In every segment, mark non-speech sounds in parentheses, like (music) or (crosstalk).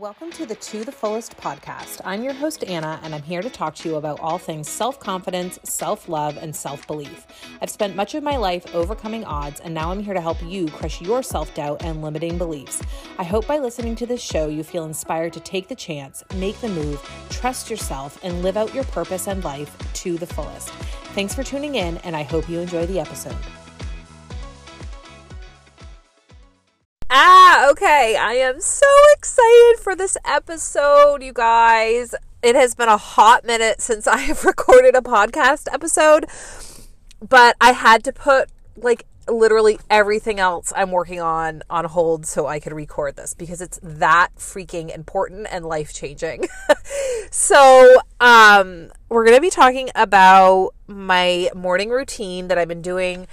Welcome to the To the Fullest podcast. I'm your host, Anna, and I'm here to talk to you about all things self confidence, self love, and self belief. I've spent much of my life overcoming odds, and now I'm here to help you crush your self doubt and limiting beliefs. I hope by listening to this show, you feel inspired to take the chance, make the move, trust yourself, and live out your purpose and life to the fullest. Thanks for tuning in, and I hope you enjoy the episode. Ah, okay. I am so excited for this episode, you guys. It has been a hot minute since (laughs) I have recorded a podcast episode, but I had to put like literally everything else I'm working on on hold so I could record this because it's that freaking important and life changing. (laughs) so, um, we're going to be talking about my morning routine that I've been doing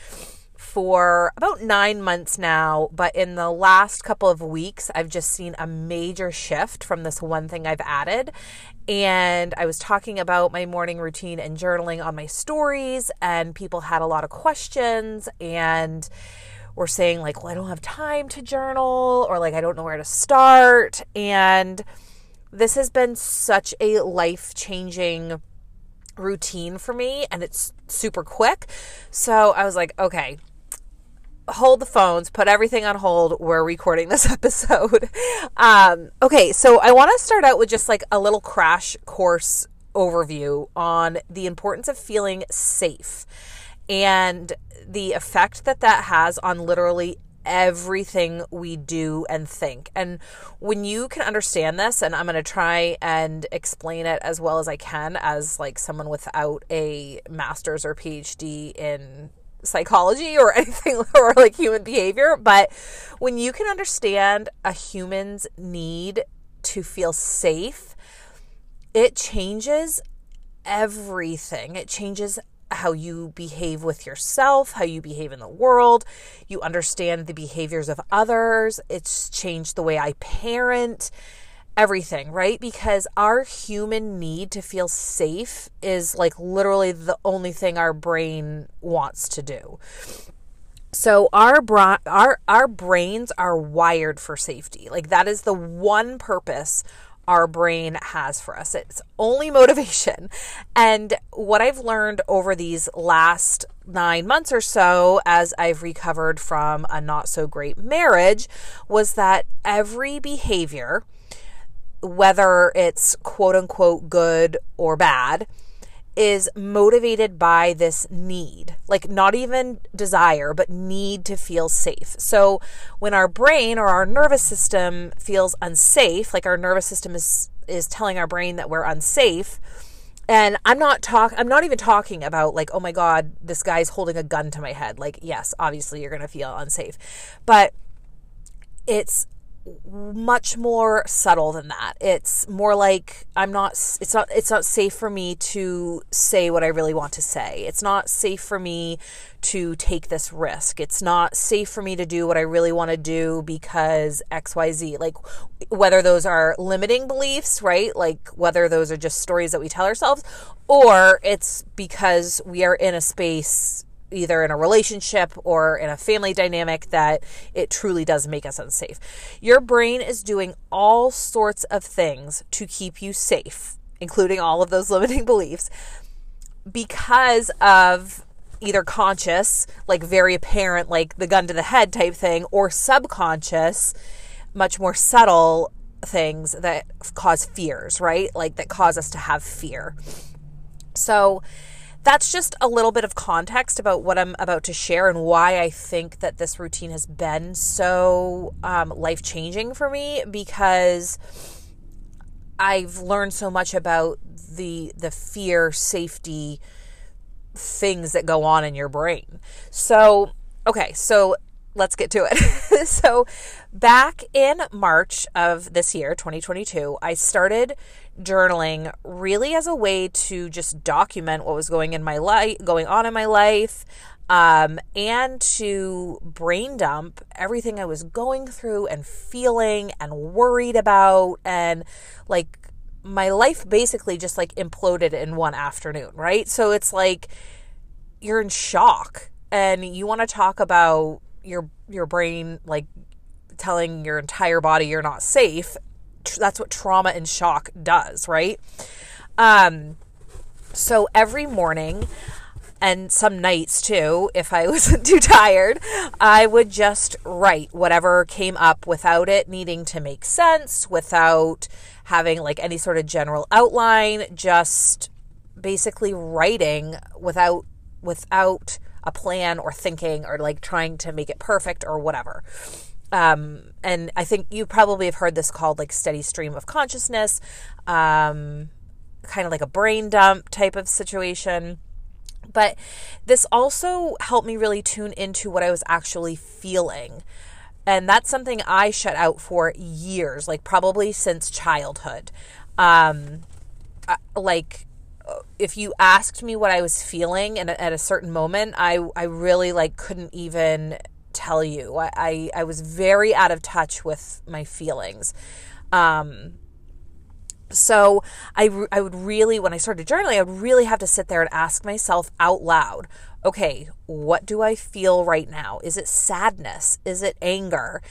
for about nine months now, but in the last couple of weeks, I've just seen a major shift from this one thing I've added. And I was talking about my morning routine and journaling on my stories, and people had a lot of questions and were saying, like, well, I don't have time to journal, or like, I don't know where to start. And this has been such a life changing routine for me and it's super quick. So I was like, okay, hold the phones, put everything on hold. We're recording this (laughs) episode. Um, okay, so I want to start out with just like a little crash course overview on the importance of feeling safe and the effect that that has on literally everything we do and think. And when you can understand this, and I'm going to try and explain it as well as I can as like someone without a master's or PhD in psychology or (laughs) anything or like human behavior, but when you can understand a human's need to feel safe, it changes everything. It changes how you behave with yourself, how you behave in the world. You understand the behaviors of others. It's changed the way I parent everything, right? Because our human need to feel safe is like literally the only thing our brain wants to do. So our bra- our our brains are wired for safety. Like that is the one purpose our brain has for us. It's only motivation. And what I've learned over these last 9 months or so as I've recovered from a not so great marriage was that every behavior whether it's quote unquote good or bad, is motivated by this need, like not even desire, but need to feel safe. So when our brain or our nervous system feels unsafe, like our nervous system is is telling our brain that we're unsafe, and I'm not talk I'm not even talking about like, oh my god, this guy's holding a gun to my head. Like, yes, obviously you're going to feel unsafe. But it's much more subtle than that. It's more like I'm not it's not it's not safe for me to say what I really want to say. It's not safe for me to take this risk. It's not safe for me to do what I really want to do because XYZ. Like whether those are limiting beliefs, right? Like whether those are just stories that we tell ourselves or it's because we are in a space either in a relationship or in a family dynamic that it truly does make us unsafe. Your brain is doing all sorts of things to keep you safe, including all of those (laughs) limiting beliefs, because of either conscious, like very apparent, like the gun to the head type thing, or subconscious, much more subtle things that cause fears, right? Like that cause us to have fear. So, that's just a little bit of context about what I'm about to share and why I think that this routine has been so um, life changing for me because I've learned so much about the the fear safety things that go on in your brain. So, okay, so let's get to it. (laughs) so, back in March of this year, 2022, I started journaling really as a way to just document what was going in my life, going on in my life, um, and to brain dump everything I was going through and feeling and worried about, and like my life basically just like imploded in one afternoon, right? So it's like you're in shock and you want to talk about your your brain like telling your entire body you're not safe that's what trauma and shock does, right? Um, so every morning and some nights too, if I (laughs) wasn't too tired, I would just write whatever came up without it needing to make sense, without having like any sort of general outline, just basically writing without without a plan or thinking or like trying to make it perfect or whatever. Um, and I think you probably have heard this called like steady stream of consciousness, um, kind of like a brain dump type of situation. But this also helped me really tune into what I was actually feeling. And that's something I shut out for years, like probably since childhood. Um, like if you asked me what I was feeling and at a certain moment, I I really like couldn't even tell you. I I, I was very out of touch with my feelings. Um, so I, I would really when i started journaling i would really have to sit there and ask myself out loud okay what do i feel right now? Is it sadness? Is it anger?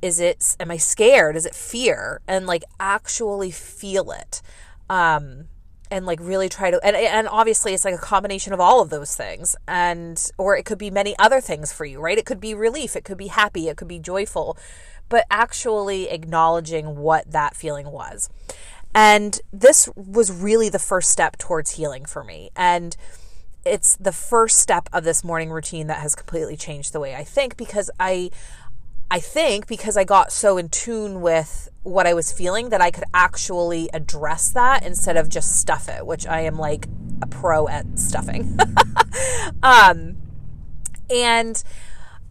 Is it am i scared? Is it fear? And like actually feel it. Um and like really try to and and obviously it's like a combination of all of those things and or it could be many other things for you right? It could be relief it could be happy it could be joyful but actually acknowledging what that feeling was. And this was really the first step towards healing for me and it's the first step of this morning routine that has completely changed the way I think because I I think because I got so in tune with what I was feeling that I could actually address that instead of just stuff it, which I am like a pro at stuffing. (laughs) um, and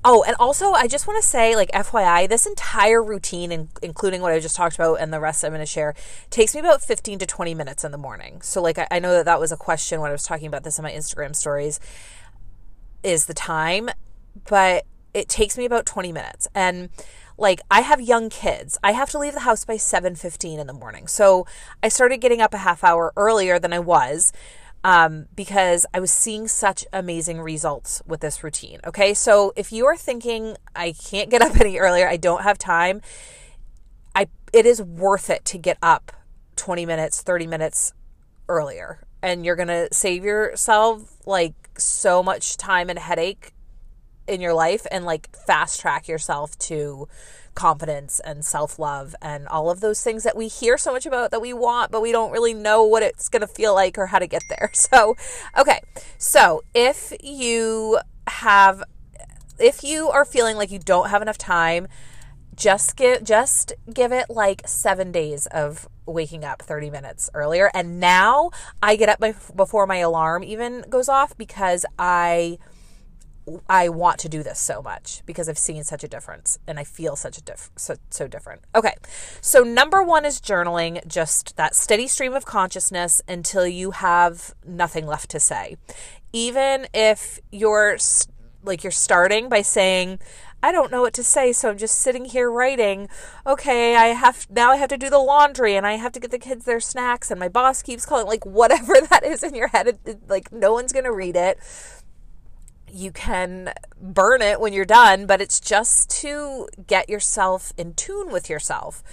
oh, and also I just want to say, like FYI, this entire routine, in, including what I just talked about and the rest I'm going to share, takes me about 15 to 20 minutes in the morning. So, like, I, I know that that was a question when I was talking about this in my Instagram stories. Is the time, but it takes me about 20 minutes. And like I have young kids. I have to leave the house by 7:15 in the morning. So I started getting up a half hour earlier than I was um, because I was seeing such amazing results with this routine. Okay, so if you are thinking I can't get up any earlier, I don't have time, I it is worth it to get up 20 minutes, 30 minutes earlier, and you're gonna save yourself like so much time and headache in your life and like fast track yourself to confidence and self love and all of those things that we hear so much about that we want, but we don't really know what it's going to feel like or how to get there. (laughs) So, okay. So, if you have, if you are feeling like you don't have enough time, just give just give it like 7 days of waking up 30 minutes earlier and now I get up before my alarm even goes off because I I want to do this so much because I've seen such a difference and I feel such a diff so, so different. Okay. So number 1 is journaling, just that steady stream of consciousness until you have nothing left to say. Even if you're like you're starting by saying I don't know what to say, so I'm just sitting here writing. Okay, I have now I have to do the laundry and I have to get the kids their snacks and my boss keeps calling like whatever (laughs) that is in your head like no one's going to read it you can burn it when you're done, but it's just to get yourself in tune with yourself.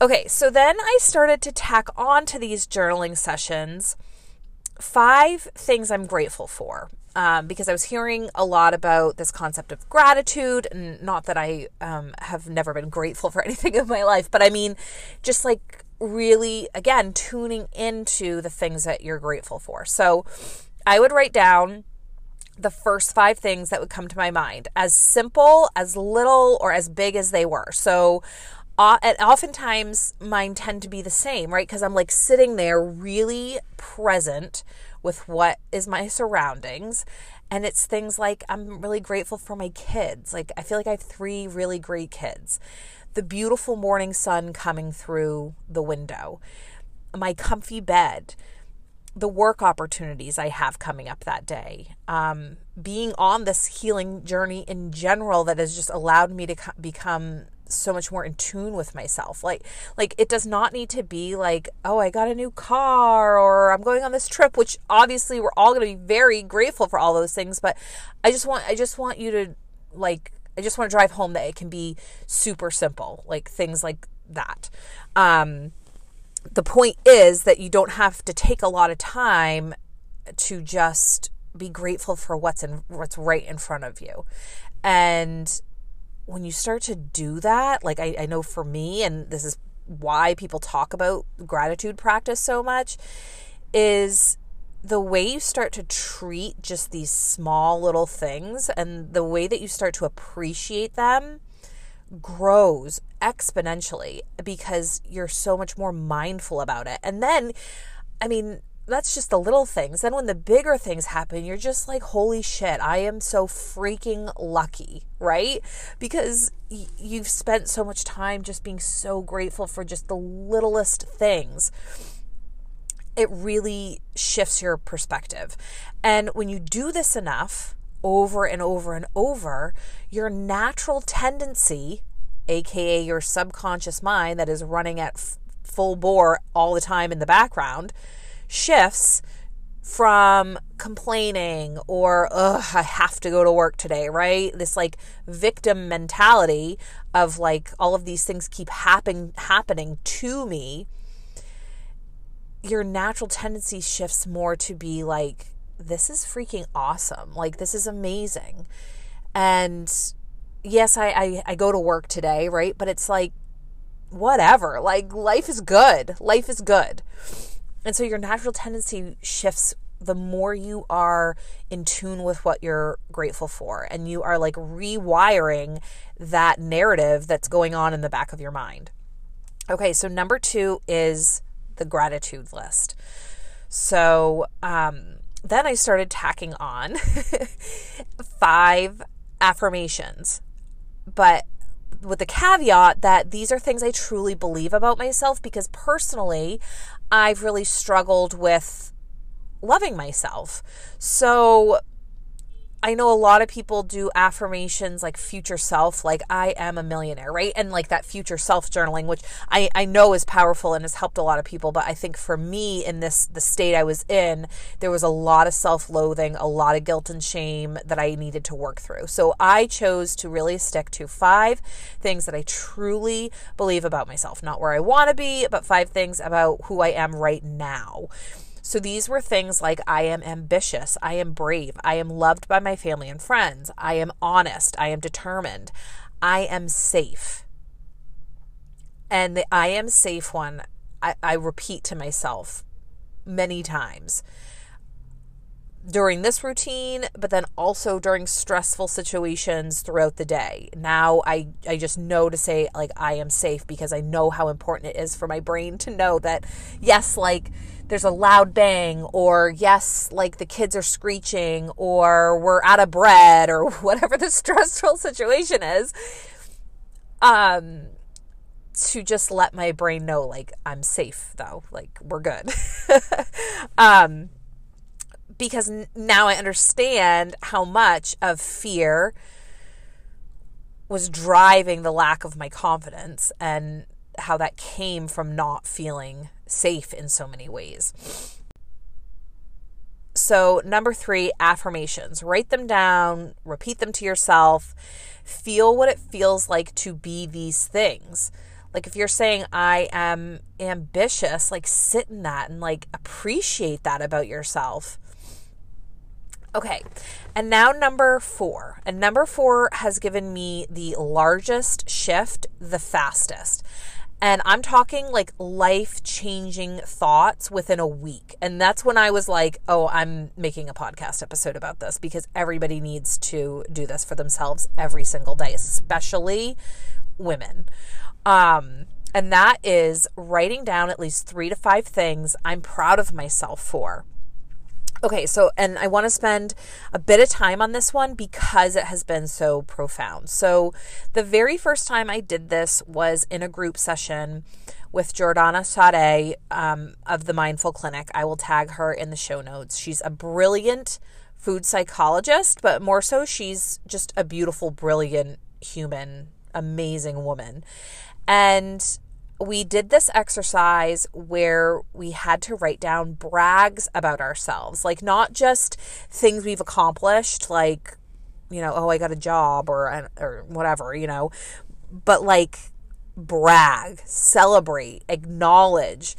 Okay, so then I started to tack on to these journaling sessions five things I'm grateful for. Um, because I was hearing a lot about this concept of gratitude, and not that I um, have never been grateful for (laughs) anything in my life, but I mean, just like really, again, tuning into the things that you're grateful for. So I would write down the first five things that would come to my mind, as simple, as little, or as big as they were. So, uh, and oftentimes mine tend to be the same, right? Because I'm like sitting there really present with what is my surroundings. And it's things like I'm really grateful for my kids. Like, I feel like I have three really great kids. The beautiful morning sun coming through the window, my comfy bed, the work opportunities I have coming up that day, um, being on this healing journey in general that has just allowed me to co- become so much more in tune with myself. Like, like it does not need to be like, oh, I got a new car or I'm going on this trip, which obviously we're all going to be very grateful for all those things. But I just want, I just want you to like, I just want to drive home that it can be super simple, like things like that. Um, the point is that you don't have to take a lot of time to just be grateful for what's in what's right in front of you. And when you start to do that, like I, I know for me, and this is why people talk about gratitude practice so much, is the way you start to treat just these small little things and the way that you start to appreciate them grows exponentially because you're so much more mindful about it. And then, I mean, that's just the little things. Then when the bigger things happen, you're just like, holy shit, I am so freaking lucky, right? Because y- you've spent so much time just being so grateful for just the littlest things. It really shifts your perspective. And when you do this enough, over and over and over, your natural tendency, aka your subconscious mind that is running at f- full bore all the time in the background, shifts from complaining or ugh I have to go to work today, right? This like victim mentality of like all of these things keep happen happening to me. Your natural tendency shifts more to be like this is freaking awesome. Like this is amazing. And yes, I, I, I go to work today, right? But it's like whatever. Like life is good. Life is good. And so your natural tendency shifts the more you are in tune with what you're grateful for and you are like rewiring that narrative that's going on in the back of your mind. Okay, so number two is the gratitude list. So um, then I started tacking on (laughs) five affirmations, but with the caveat that these are things I truly believe about myself because personally, I've really struggled with loving myself. So I know a lot of people do affirmations like future self, like I am a millionaire, right? And like that future self journaling, which I, I know is powerful and has helped a lot of people. But I think for me in this the state I was in, there was a lot of self-loathing, a lot of guilt and shame that I needed to work through. So I chose to really stick to five things that I truly believe about myself. Not where I want to be, but five things about who I am right now. So these were things like I am ambitious, I am brave, I am loved by my family and friends, I am honest, I am determined, I am safe. And the I am safe one, I, I repeat to myself many times during this routine, but then also during stressful situations throughout the day. Now I, I just know to say, like, I am safe because I know how important it is for my brain to know that, yes, like, there's a loud bang, or yes, like the kids are screeching, or we're out of bread, or (laughs) whatever the stressful situation is. Um, to just let my brain know, like, I'm safe though, like, we're good. (laughs) um, because now I understand how much of fear was driving the lack of my confidence and how that came from not feeling safe in so many ways. So, number three, affirmations. Write them down, repeat them to yourself, feel what it feels like to be these things. Like, if you're saying, I am ambitious, like, sit in that and like appreciate that about yourself. Okay, and now number four. And number four has given me the largest shift the fastest. And I'm talking like life changing thoughts within a week. And that's when I was like, oh, I'm making a podcast episode about this because everybody needs to do this for themselves every single day, especially women. Um, and that is writing down at least three to five things I'm proud of myself for. Okay, so, and I want to spend a bit of time on this one because it has been so profound. So, the very first time I did this was in a group session with Jiordana Saade um, of the Mindful Clinic. I will tag her in the show notes. She's a brilliant food psychologist, but more so, she's just a beautiful, brilliant human, amazing woman. And we did this exercise where we had to write down brags about ourselves, like not just things we've accomplished, like, you know, oh, I got a job or, or whatever, you know, but like brag, celebrate, acknowledge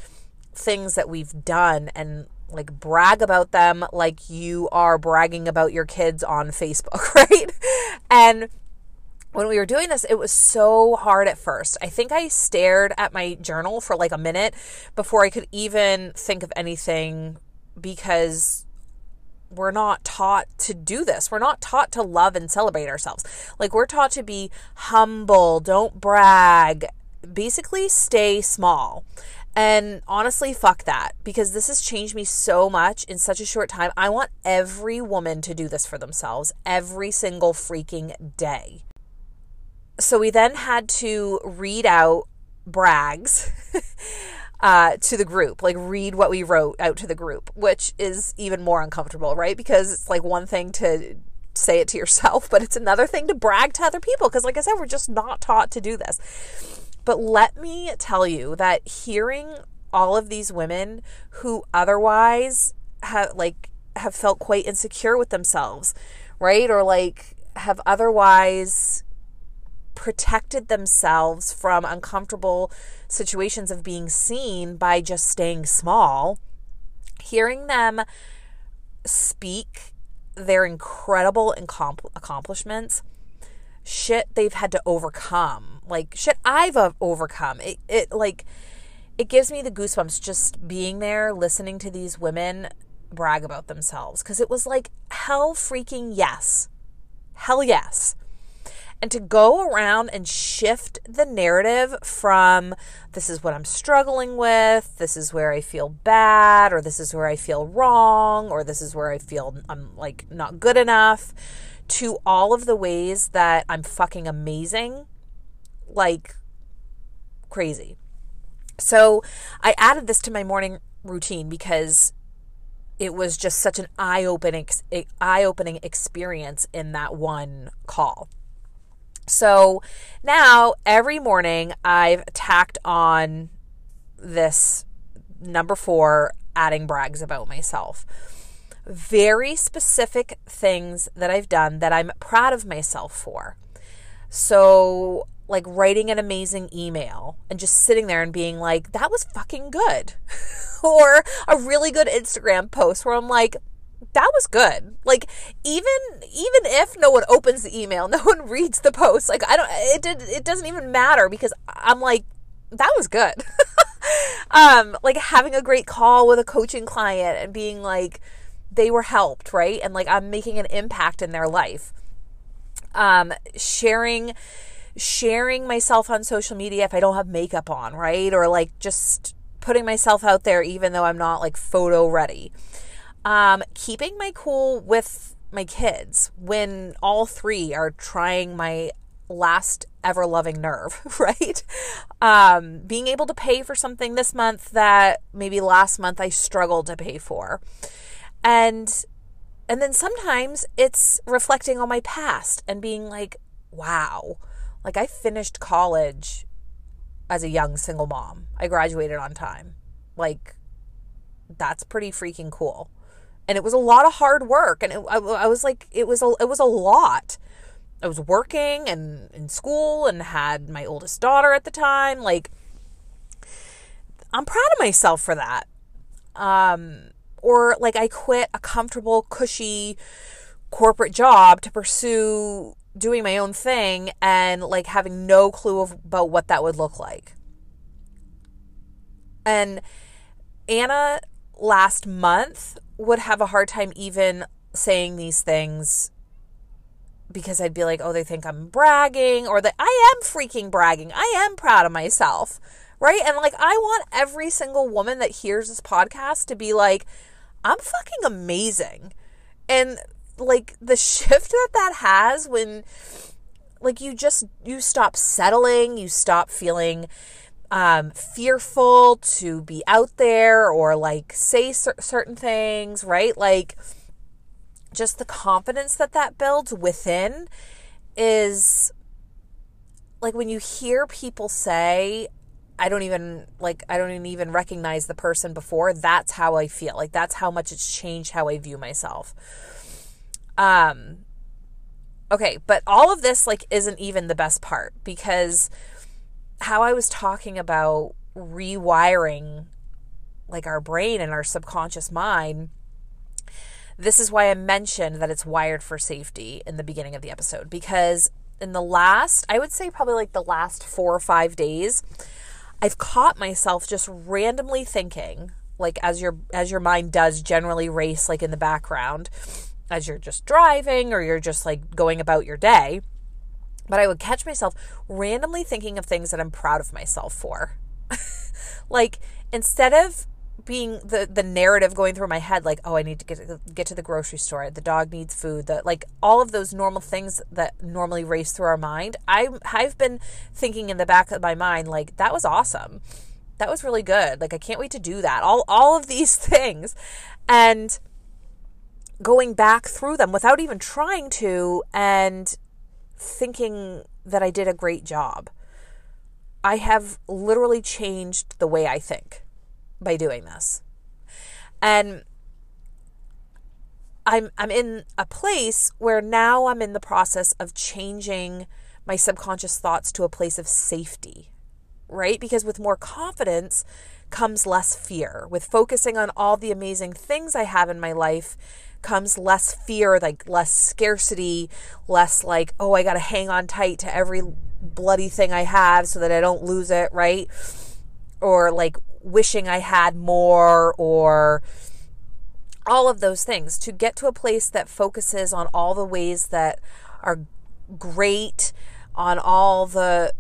things that we've done and like brag about them like you are bragging about your kids on Facebook, (laughs) right? And when we were doing this, it was so hard at first. I think I stared at my journal for like a minute before I could even think of anything because we're not taught to do this. We're not taught to love and celebrate ourselves. Like, we're taught to be humble, don't brag, basically, stay small. And honestly, fuck that because this has changed me so much in such a short time. I want every woman to do this for themselves every single freaking day. So we then had to read out brags (laughs) uh, to the group, like read what we wrote out to the group, which is even more uncomfortable, right? Because it's like one thing to say it to yourself, but it's another thing to brag to other people. Because, like I said, we're just not taught to do this. But let me tell you that hearing all of these women who otherwise have like have felt quite insecure with themselves, right? Or like have otherwise protected themselves from uncomfortable situations of being seen by just staying small, hearing them speak their incredible accomplishments, shit they've had to overcome like shit I've uh, overcome. It it like it gives me the goosebumps just being there listening to these women brag about themselves because it was like hell freaking yes. Hell yes. And to go around and shift the narrative from this is what I'm struggling with, this is where I feel bad, or this is where I feel wrong, or this is where I feel I'm like not good enough, to all of the ways that I'm fucking amazing like crazy. So I added this to my morning routine because it was just such an eye-opening eye-opening experience in that one call. So now every morning I've tacked on this number 4 adding brags about myself. Very specific things that I've done that I'm proud of myself for. So like writing an amazing email and just sitting there and being like, that was fucking good. (laughs) or a really good Instagram post where I'm like, that was good. Like even even if no one opens the email, (laughs) no one reads the post, like I don't it did it doesn't even matter because I'm like that was good. (laughs) um like having a great call with a coaching client and being like they were helped, right? And like I'm making an impact in their life. Um sharing sharing myself on social media if I don't have makeup on, right? Or like just putting myself out there even though I'm not like photo ready. Um, keeping my cool with my kids when all three are trying my last ever loving nerve, (laughs) right? Um, being able to pay for something this month that maybe last month I struggled to pay for. And and then sometimes it's reflecting on my past and being like, wow, like I finished college as a young single mom. I graduated on time. Like that's pretty freaking cool. And it was a lot of hard work and it, I, I was like it was a it was a lot. I was working and in school and had my oldest daughter at the time. Like I'm proud of myself for that. Um or like I quit a comfortable, cushy corporate job to pursue doing my own thing and like having no clue of, about what that would look like. And Anna last month would have a hard time even saying these things because I'd be like, oh, they think I'm bragging, or that I am freaking bragging. I am proud of myself, right? And like, I want every single woman that hears this podcast to be like, I'm fucking amazing. And like the (laughs) shift that that has when like you just you stop settling you stop feeling um, fearful to be out there or like say cer- certain things right? Like just the confidence that that builds within is like when you hear people say I don't even like I don't even recognize the person before that's how I feel. Like that's how much it's changed how I view myself. Um, okay, but all of this like isn't even the best part because how I was talking about rewiring like our brain and our subconscious mind, this is why I mentioned that it's wired for safety in the beginning of the episode because in the last, I would say probably like the last 4 or 5 days, I've caught myself just randomly thinking like as your as your mind does generally race like in the background as you're just driving or you're just like going about your day but I would catch myself randomly thinking of things that I'm proud of myself for. (laughs) like instead of being the the narrative going through my head like oh I need to get get to the grocery store the dog needs food that like all of those normal things that normally race through our mind I I've been thinking in the back of my mind like that was awesome. That was really good. Like I can't wait to do that. All all of these (laughs) things. And going back through them without even trying to and thinking that I did a great job. I have literally changed the way I think by doing this. And I'm I'm in a place where now I'm in the process of changing my subconscious thoughts to a place of safety. Right? Because with more confidence comes less fear. With focusing on all the amazing things I have in my life comes less fear, like less scarcity, less like, oh, I got to hang on tight to every bloody thing I have so that I don't lose it, right? Or like wishing I had more or all of those things to get to a place that focuses on all the ways that are great, on all the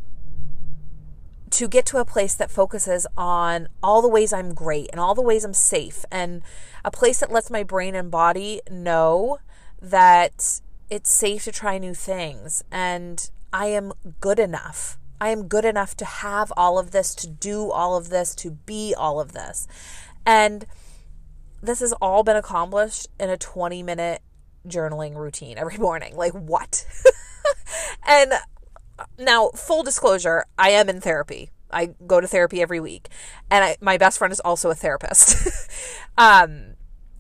to get to a place that focuses on all the ways I'm great and all the ways I'm safe and a place that lets my brain and body know that it's safe to try new things and I am good enough. I am good enough to have all of this, to do all of this, to be all of this. And this has all been accomplished in a 20 minute journaling routine every morning. Like, what? (laughs) and now, full disclosure, I am in therapy. I go to therapy every week, and I, my best friend is also a therapist. (laughs) um,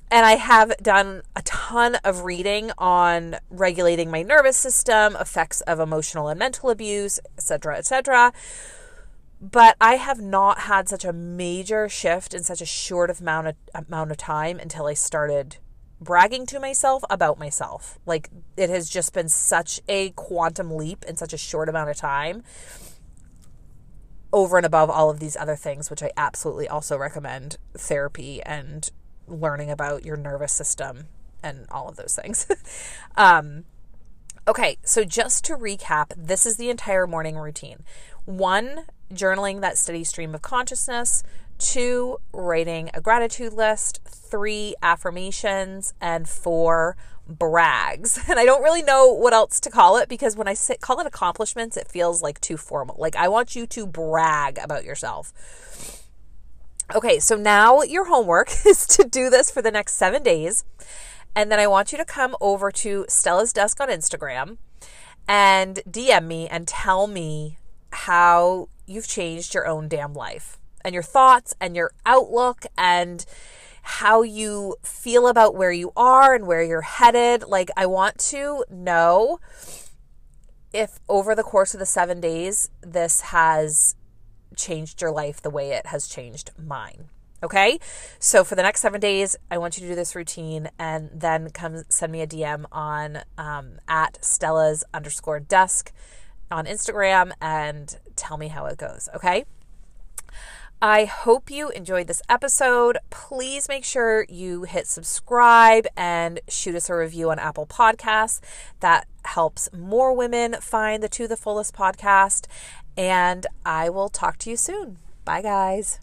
and I have done a ton of reading on regulating my nervous system, effects of emotional and mental abuse, etc., etc. But I have not had such a major shift in such a short amount of amount of time until I started bragging to myself about myself. Like it has just been such a quantum leap in such a short amount of time over and above all of these other things which I absolutely also recommend therapy and learning about your nervous system and all of those things. (laughs) um okay, so just to recap, this is the entire morning routine. One, journaling that steady stream of consciousness two, writing a gratitude list, three, affirmations, and four, brags. (laughs) And I don't really know what else to call it because when I say, call it accomplishments, it feels like too formal. Like I want you to brag about yourself. Okay, so now your homework (laughs) is to do this for the next seven days. And then I want you to come over to Stella's Desk on Instagram and DM me and tell me how you've changed your own damn life and your thoughts and your outlook and how you feel about where you are and where you're headed. Like, I want to know if over the course of the seven days, this has changed your life the way it has changed mine. Okay. So for the next seven days, I want you to do this routine and then come send me a DM on um, at Stella's underscore desk on Instagram and tell me how it goes. Okay. I hope you enjoyed this episode. Please make sure you hit subscribe and shoot us a review on Apple Podcasts. That helps more women find the To the Fullest podcast. And I will talk to you soon. Bye, guys.